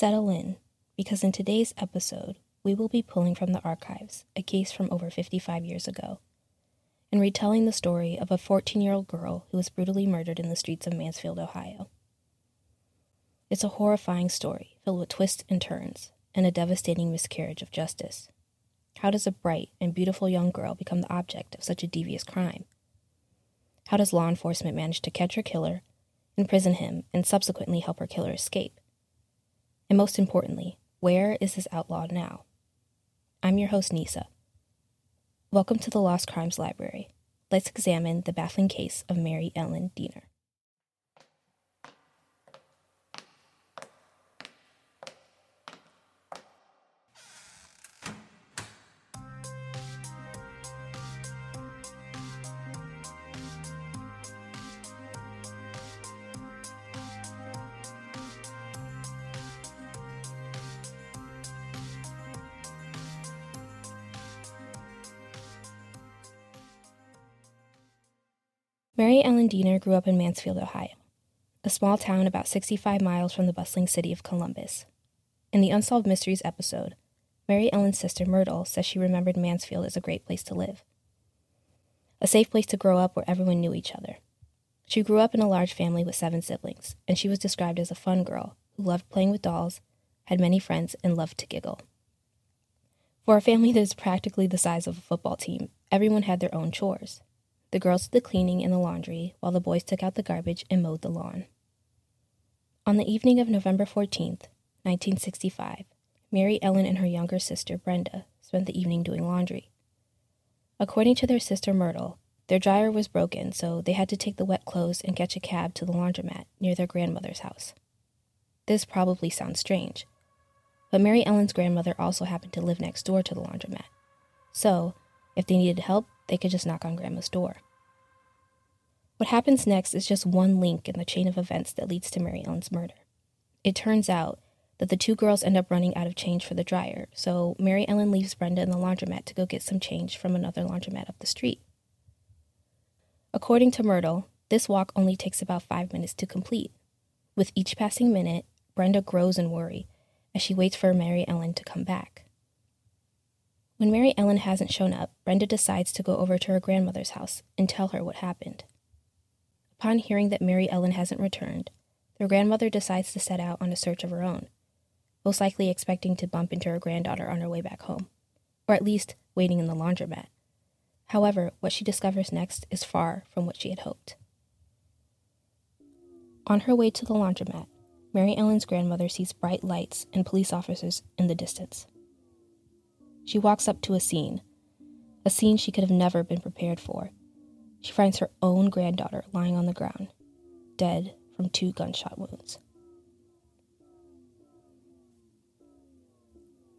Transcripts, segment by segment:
Settle in, because in today's episode, we will be pulling from the archives a case from over 55 years ago and retelling the story of a 14 year old girl who was brutally murdered in the streets of Mansfield, Ohio. It's a horrifying story filled with twists and turns and a devastating miscarriage of justice. How does a bright and beautiful young girl become the object of such a devious crime? How does law enforcement manage to catch her killer, imprison him, and subsequently help her killer escape? And most importantly, where is this outlaw now? I'm your host, Nisa. Welcome to the Lost Crimes Library. Let's examine the baffling case of Mary Ellen Deener. Mary Ellen Deener grew up in Mansfield, Ohio, a small town about 65 miles from the bustling city of Columbus. In the Unsolved Mysteries episode, Mary Ellen's sister Myrtle says she remembered Mansfield as a great place to live, a safe place to grow up where everyone knew each other. She grew up in a large family with seven siblings, and she was described as a fun girl who loved playing with dolls, had many friends, and loved to giggle. For a family that is practically the size of a football team, everyone had their own chores. The girls did the cleaning and the laundry, while the boys took out the garbage and mowed the lawn. On the evening of November 14th, 1965, Mary Ellen and her younger sister, Brenda, spent the evening doing laundry. According to their sister Myrtle, their dryer was broken, so they had to take the wet clothes and catch a cab to the laundromat near their grandmother's house. This probably sounds strange, but Mary Ellen's grandmother also happened to live next door to the laundromat. So, if they needed help, they could just knock on Grandma's door. What happens next is just one link in the chain of events that leads to Mary Ellen's murder. It turns out that the two girls end up running out of change for the dryer, so Mary Ellen leaves Brenda in the laundromat to go get some change from another laundromat up the street. According to Myrtle, this walk only takes about five minutes to complete. With each passing minute, Brenda grows in worry as she waits for Mary Ellen to come back. When Mary Ellen hasn't shown up, Brenda decides to go over to her grandmother's house and tell her what happened. Upon hearing that Mary Ellen hasn't returned, their grandmother decides to set out on a search of her own, most likely expecting to bump into her granddaughter on her way back home, or at least waiting in the laundromat. However, what she discovers next is far from what she had hoped. On her way to the laundromat, Mary Ellen's grandmother sees bright lights and police officers in the distance. She walks up to a scene, a scene she could have never been prepared for. She finds her own granddaughter lying on the ground, dead from two gunshot wounds.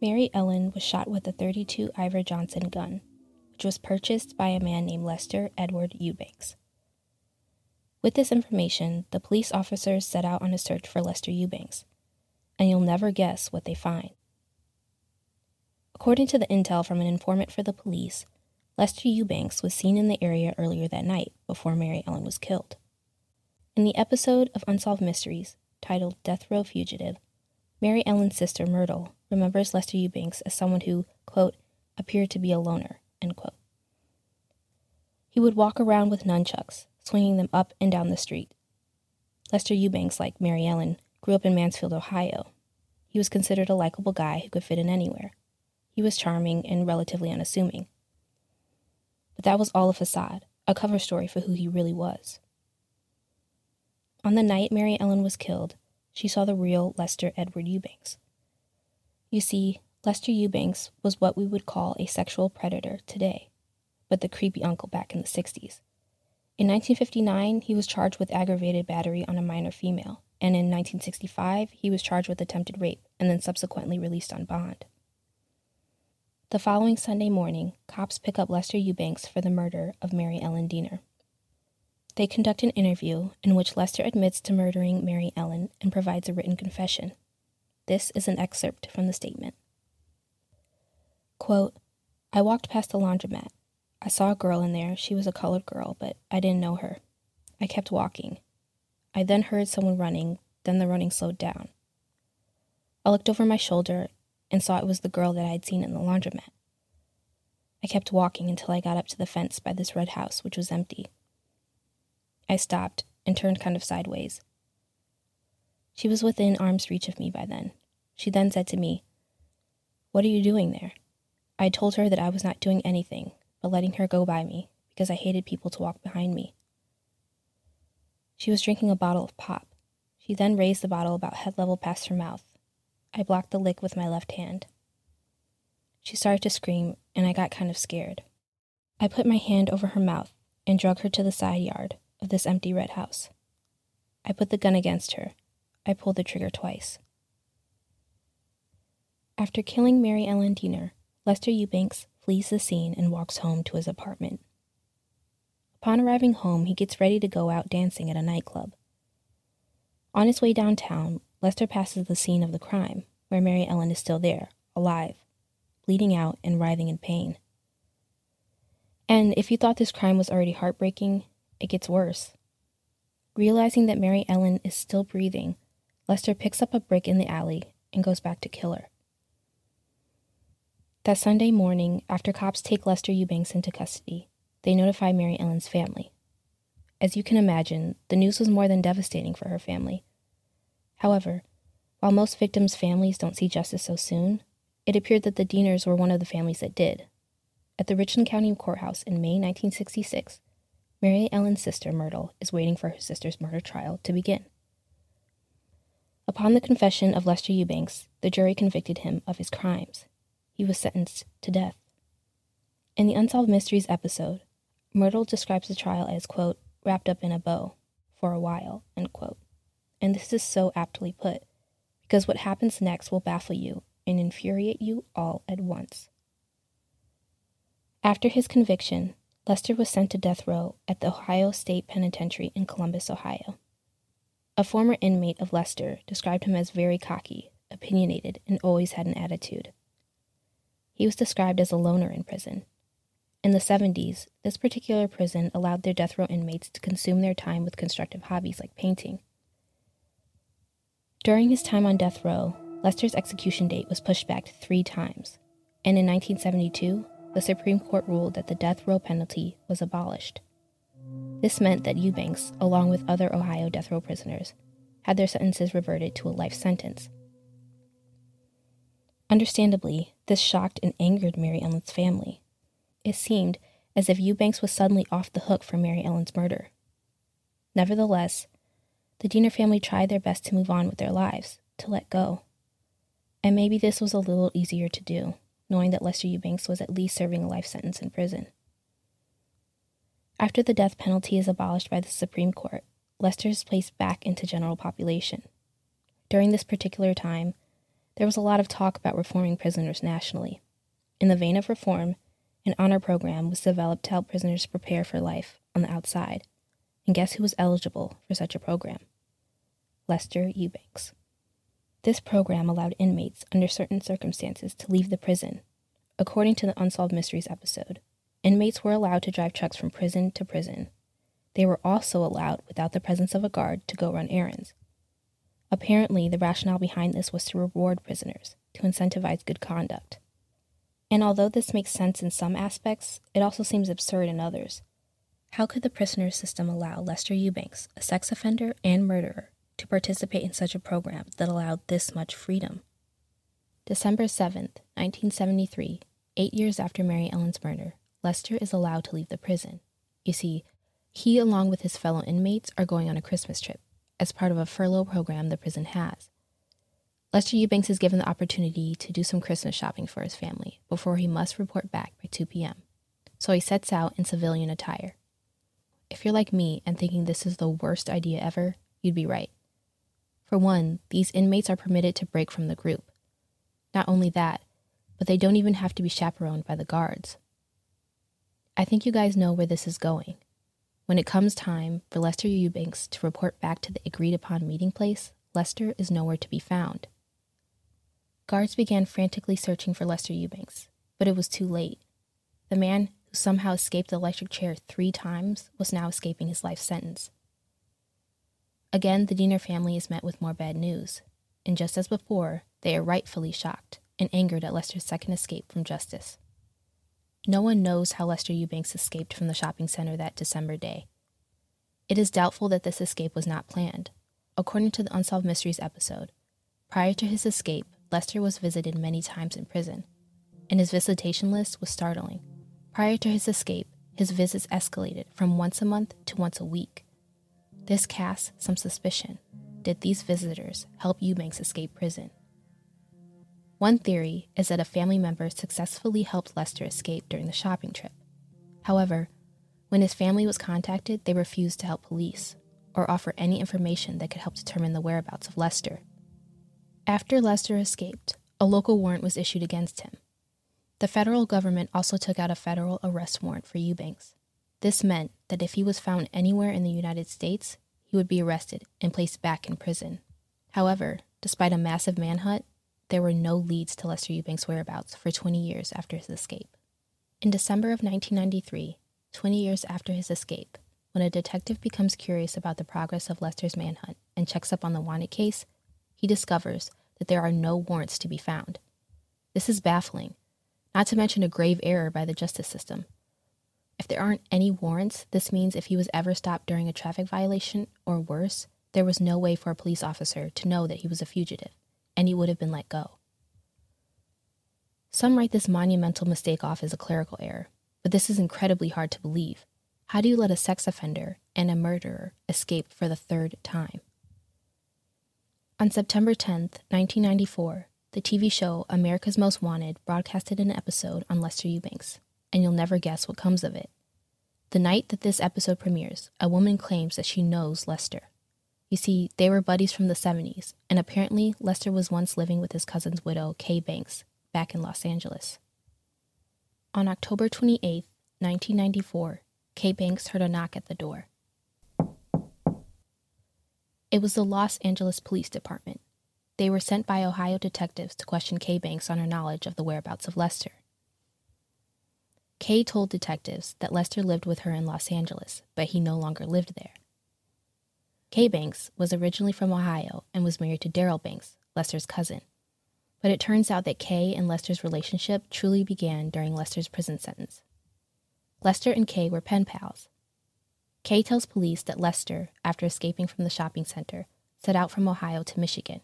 Mary Ellen was shot with a 32 Iver Johnson gun, which was purchased by a man named Lester Edward Eubanks. With this information, the police officers set out on a search for Lester Eubanks, and you'll never guess what they find. According to the intel from an informant for the police, Lester Eubanks was seen in the area earlier that night before Mary Ellen was killed. In the episode of Unsolved Mysteries titled Death Row Fugitive, Mary Ellen's sister Myrtle remembers Lester Eubanks as someone who, quote, appeared to be a loner, end quote. He would walk around with nunchucks, swinging them up and down the street. Lester Eubanks, like Mary Ellen, grew up in Mansfield, Ohio. He was considered a likable guy who could fit in anywhere. He was charming and relatively unassuming. But that was all a facade, a cover story for who he really was. On the night Mary Ellen was killed, she saw the real Lester Edward Eubanks. You see, Lester Eubanks was what we would call a sexual predator today, but the creepy uncle back in the 60s. In 1959, he was charged with aggravated battery on a minor female, and in 1965, he was charged with attempted rape and then subsequently released on bond. The following Sunday morning, cops pick up Lester Eubanks for the murder of Mary Ellen Deener. They conduct an interview in which Lester admits to murdering Mary Ellen and provides a written confession. This is an excerpt from the statement. Quote, I walked past the laundromat. I saw a girl in there. She was a colored girl, but I didn't know her. I kept walking. I then heard someone running, then the running slowed down. I looked over my shoulder and saw it was the girl that I had seen in the laundromat. I kept walking until I got up to the fence by this red house, which was empty. I stopped and turned kind of sideways. She was within arm's reach of me by then. She then said to me, What are you doing there? I told her that I was not doing anything, but letting her go by me because I hated people to walk behind me. She was drinking a bottle of pop. She then raised the bottle about head level past her mouth. I blocked the lick with my left hand. She started to scream, and I got kind of scared. I put my hand over her mouth and drug her to the side yard of this empty red house. I put the gun against her. I pulled the trigger twice. After killing Mary Ellen Deener, Lester Eubanks flees the scene and walks home to his apartment. Upon arriving home, he gets ready to go out dancing at a nightclub. On his way downtown, Lester passes the scene of the crime, where Mary Ellen is still there, alive, bleeding out and writhing in pain. And if you thought this crime was already heartbreaking, it gets worse. Realizing that Mary Ellen is still breathing, Lester picks up a brick in the alley and goes back to kill her. That Sunday morning, after cops take Lester Eubanks into custody, they notify Mary Ellen's family. As you can imagine, the news was more than devastating for her family. However, while most victims' families don't see justice so soon, it appeared that the Deeners were one of the families that did. At the Richland County Courthouse in May 1966, Mary Ellen's sister, Myrtle, is waiting for her sister's murder trial to begin. Upon the confession of Lester Eubanks, the jury convicted him of his crimes. He was sentenced to death. In the Unsolved Mysteries episode, Myrtle describes the trial as, quote, wrapped up in a bow for a while, end quote. And this is so aptly put, because what happens next will baffle you and infuriate you all at once. After his conviction, Lester was sent to death row at the Ohio State Penitentiary in Columbus, Ohio. A former inmate of Lester described him as very cocky, opinionated, and always had an attitude. He was described as a loner in prison. In the 70s, this particular prison allowed their death row inmates to consume their time with constructive hobbies like painting. During his time on death row, Lester's execution date was pushed back three times, and in 1972, the Supreme Court ruled that the death row penalty was abolished. This meant that Eubanks, along with other Ohio death row prisoners, had their sentences reverted to a life sentence. Understandably, this shocked and angered Mary Ellen's family. It seemed as if Eubanks was suddenly off the hook for Mary Ellen's murder. Nevertheless, the Deener family tried their best to move on with their lives, to let go. And maybe this was a little easier to do knowing that Lester Eubanks was at least serving a life sentence in prison. After the death penalty is abolished by the Supreme Court, Lester is placed back into general population. During this particular time, there was a lot of talk about reforming prisoners nationally. In the vein of reform, an honor program was developed to help prisoners prepare for life on the outside. And guess who was eligible for such a program? Lester Eubanks. This program allowed inmates, under certain circumstances, to leave the prison. According to the Unsolved Mysteries episode, inmates were allowed to drive trucks from prison to prison. They were also allowed, without the presence of a guard, to go run errands. Apparently, the rationale behind this was to reward prisoners, to incentivize good conduct. And although this makes sense in some aspects, it also seems absurd in others. How could the prisoner system allow Lester Eubanks, a sex offender and murderer, to participate in such a program that allowed this much freedom. December 7th, 1973, eight years after Mary Ellen's murder, Lester is allowed to leave the prison. You see, he, along with his fellow inmates, are going on a Christmas trip as part of a furlough program the prison has. Lester Eubanks is given the opportunity to do some Christmas shopping for his family before he must report back by 2 p.m. So he sets out in civilian attire. If you're like me and thinking this is the worst idea ever, you'd be right. For one, these inmates are permitted to break from the group. Not only that, but they don't even have to be chaperoned by the guards. I think you guys know where this is going. When it comes time for Lester Eubanks to report back to the agreed upon meeting place, Lester is nowhere to be found. Guards began frantically searching for Lester Eubanks, but it was too late. The man who somehow escaped the electric chair three times was now escaping his life sentence. Again, the Deener family is met with more bad news, and just as before, they are rightfully shocked and angered at Lester's second escape from justice. No one knows how Lester Eubanks escaped from the shopping center that December day. It is doubtful that this escape was not planned. According to the Unsolved Mysteries episode, prior to his escape, Lester was visited many times in prison, and his visitation list was startling. Prior to his escape, his visits escalated from once a month to once a week. This casts some suspicion. Did these visitors help Eubanks escape prison? One theory is that a family member successfully helped Lester escape during the shopping trip. However, when his family was contacted, they refused to help police or offer any information that could help determine the whereabouts of Lester. After Lester escaped, a local warrant was issued against him. The federal government also took out a federal arrest warrant for Eubanks. This meant that if he was found anywhere in the United States, he would be arrested and placed back in prison. However, despite a massive manhunt, there were no leads to Lester Eubanks' whereabouts for 20 years after his escape. In December of 1993, 20 years after his escape, when a detective becomes curious about the progress of Lester's manhunt and checks up on the wanted case, he discovers that there are no warrants to be found. This is baffling, not to mention a grave error by the justice system. If there aren't any warrants, this means if he was ever stopped during a traffic violation, or worse, there was no way for a police officer to know that he was a fugitive, and he would have been let go. Some write this monumental mistake off as a clerical error, but this is incredibly hard to believe. How do you let a sex offender and a murderer escape for the third time? On September 10th, 1994, the TV show America's Most Wanted broadcasted an episode on Lester Eubanks, and you'll never guess what comes of it. The night that this episode premieres, a woman claims that she knows Lester. You see, they were buddies from the 70s, and apparently Lester was once living with his cousin's widow, Kay Banks, back in Los Angeles. On October 28, 1994, Kay Banks heard a knock at the door. It was the Los Angeles Police Department. They were sent by Ohio detectives to question Kay Banks on her knowledge of the whereabouts of Lester. Kay told detectives that Lester lived with her in Los Angeles, but he no longer lived there. Kay Banks was originally from Ohio and was married to Daryl Banks, Lester's cousin. But it turns out that Kay and Lester's relationship truly began during Lester's prison sentence. Lester and Kay were pen pals. Kay tells police that Lester, after escaping from the shopping center, set out from Ohio to Michigan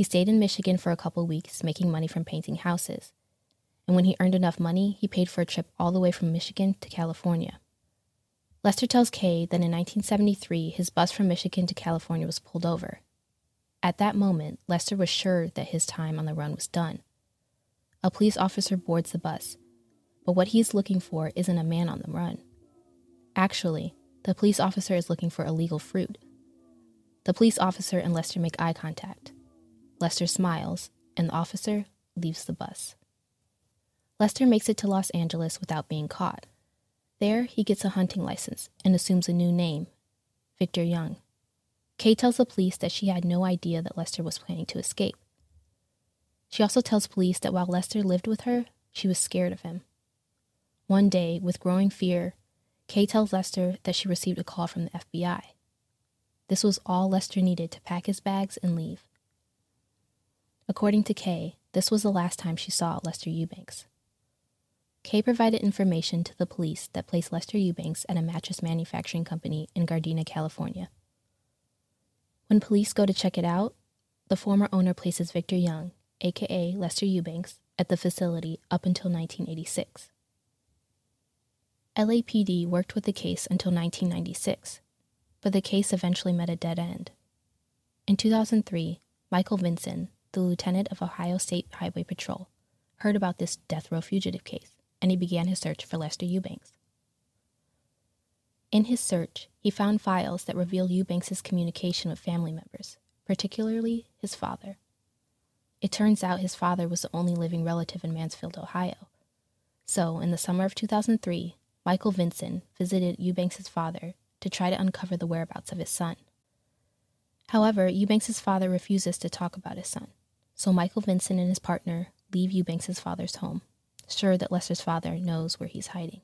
he stayed in Michigan for a couple weeks, making money from painting houses. And when he earned enough money, he paid for a trip all the way from Michigan to California. Lester tells Kay that in 1973, his bus from Michigan to California was pulled over. At that moment, Lester was sure that his time on the run was done. A police officer boards the bus, but what he's looking for isn't a man on the run. Actually, the police officer is looking for illegal fruit. The police officer and Lester make eye contact. Lester smiles, and the officer leaves the bus. Lester makes it to Los Angeles without being caught. There, he gets a hunting license and assumes a new name, Victor Young. Kay tells the police that she had no idea that Lester was planning to escape. She also tells police that while Lester lived with her, she was scared of him. One day, with growing fear, Kay tells Lester that she received a call from the FBI. This was all Lester needed to pack his bags and leave. According to Kay, this was the last time she saw Lester Eubanks. Kay provided information to the police that placed Lester Eubanks at a mattress manufacturing company in Gardena, California. When police go to check it out, the former owner places Victor Young, aka Lester Eubanks, at the facility up until 1986. LAPD worked with the case until 1996, but the case eventually met a dead end. In 2003, Michael Vinson, the lieutenant of Ohio State Highway Patrol, heard about this death row fugitive case, and he began his search for Lester Eubanks. In his search, he found files that revealed Eubanks's communication with family members, particularly his father. It turns out his father was the only living relative in Mansfield, Ohio. So, in the summer of 2003, Michael Vinson visited Eubanks's father to try to uncover the whereabouts of his son. However, Eubanks's father refuses to talk about his son, so Michael Vinson and his partner leave Eubanks's father's home, sure that Lester's father knows where he's hiding.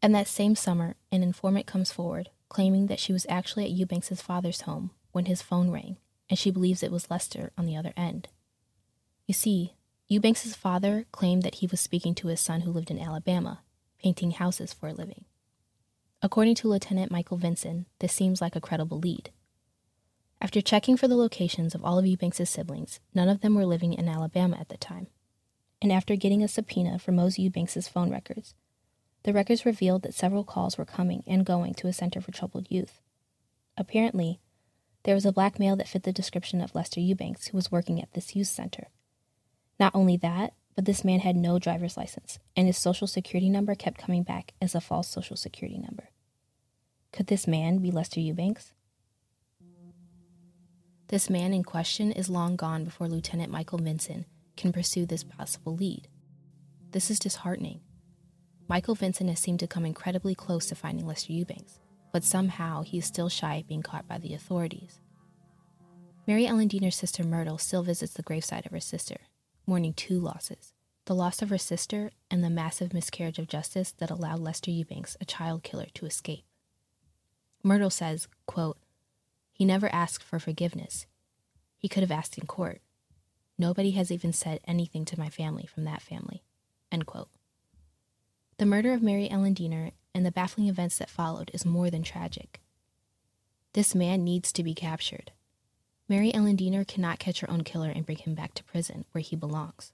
And that same summer, an informant comes forward claiming that she was actually at Eubanks's father's home when his phone rang, and she believes it was Lester on the other end. You see, Eubanks's father claimed that he was speaking to his son who lived in Alabama, painting houses for a living. According to Lieutenant Michael Vinson, this seems like a credible lead. After checking for the locations of all of Eubanks's siblings, none of them were living in Alabama at the time. And after getting a subpoena for Mose Eubanks's phone records, the records revealed that several calls were coming and going to a center for troubled youth. Apparently, there was a black male that fit the description of Lester Eubanks who was working at this youth center. Not only that, but this man had no driver's license, and his social security number kept coming back as a false social security number. Could this man be Lester Eubanks? This man in question is long gone before Lieutenant Michael Vinson can pursue this possible lead. This is disheartening. Michael Vinson has seemed to come incredibly close to finding Lester Eubanks, but somehow he is still shy of being caught by the authorities. Mary Ellen Deener's sister Myrtle still visits the gravesite of her sister, mourning two losses the loss of her sister and the massive miscarriage of justice that allowed Lester Eubanks, a child killer, to escape. Myrtle says, quote, He never asked for forgiveness. He could have asked in court. Nobody has even said anything to my family from that family. End quote. The murder of Mary Ellen Deener and the baffling events that followed is more than tragic. This man needs to be captured. Mary Ellen Deener cannot catch her own killer and bring him back to prison where he belongs.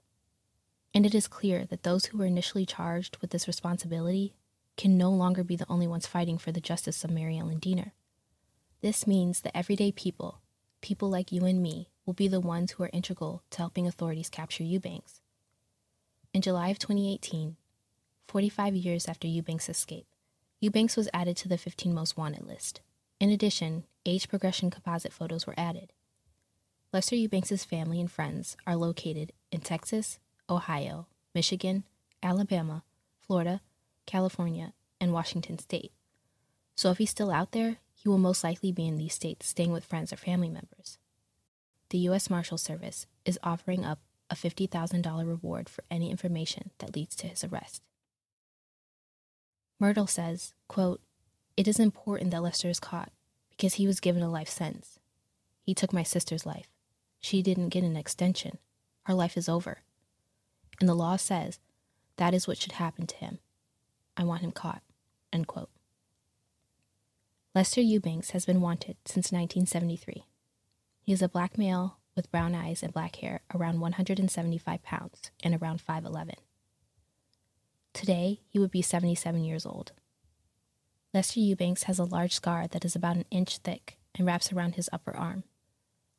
And it is clear that those who were initially charged with this responsibility can no longer be the only ones fighting for the justice of Mary Ellen Deener. This means that everyday people, people like you and me, will be the ones who are integral to helping authorities capture Eubanks. In July of 2018, 45 years after Eubanks' escape, Eubanks was added to the 15 most wanted list. In addition, age progression composite photos were added. Lester Eubanks' family and friends are located in Texas, Ohio, Michigan, Alabama, Florida, California, and Washington state. So if he's still out there, he will most likely be in these states staying with friends or family members. The U.S. Marshal Service is offering up a $50,000 reward for any information that leads to his arrest. Myrtle says, quote, It is important that Lester is caught because he was given a life sentence. He took my sister's life. She didn't get an extension. Her life is over. And the law says that is what should happen to him. I want him caught. End quote. Lester Eubanks has been wanted since 1973. He is a black male with brown eyes and black hair, around 175 pounds and around 5'11. Today, he would be 77 years old. Lester Eubanks has a large scar that is about an inch thick and wraps around his upper arm.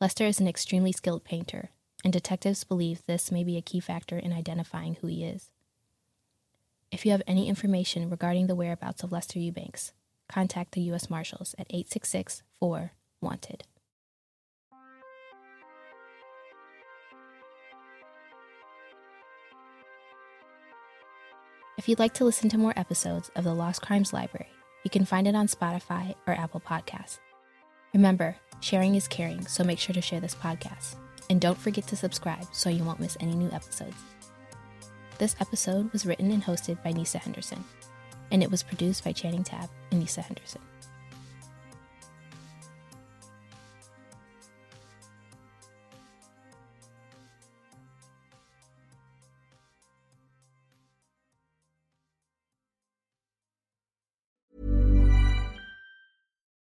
Lester is an extremely skilled painter, and detectives believe this may be a key factor in identifying who he is. If you have any information regarding the whereabouts of Lester Eubanks, contact the U.S. Marshals at 866 4 Wanted. If you'd like to listen to more episodes of the Lost Crimes Library, you can find it on Spotify or Apple Podcasts. Remember, sharing is caring, so make sure to share this podcast. And don't forget to subscribe so you won't miss any new episodes. This episode was written and hosted by Nisa Henderson, and it was produced by Channing Tabb and Nisa Henderson.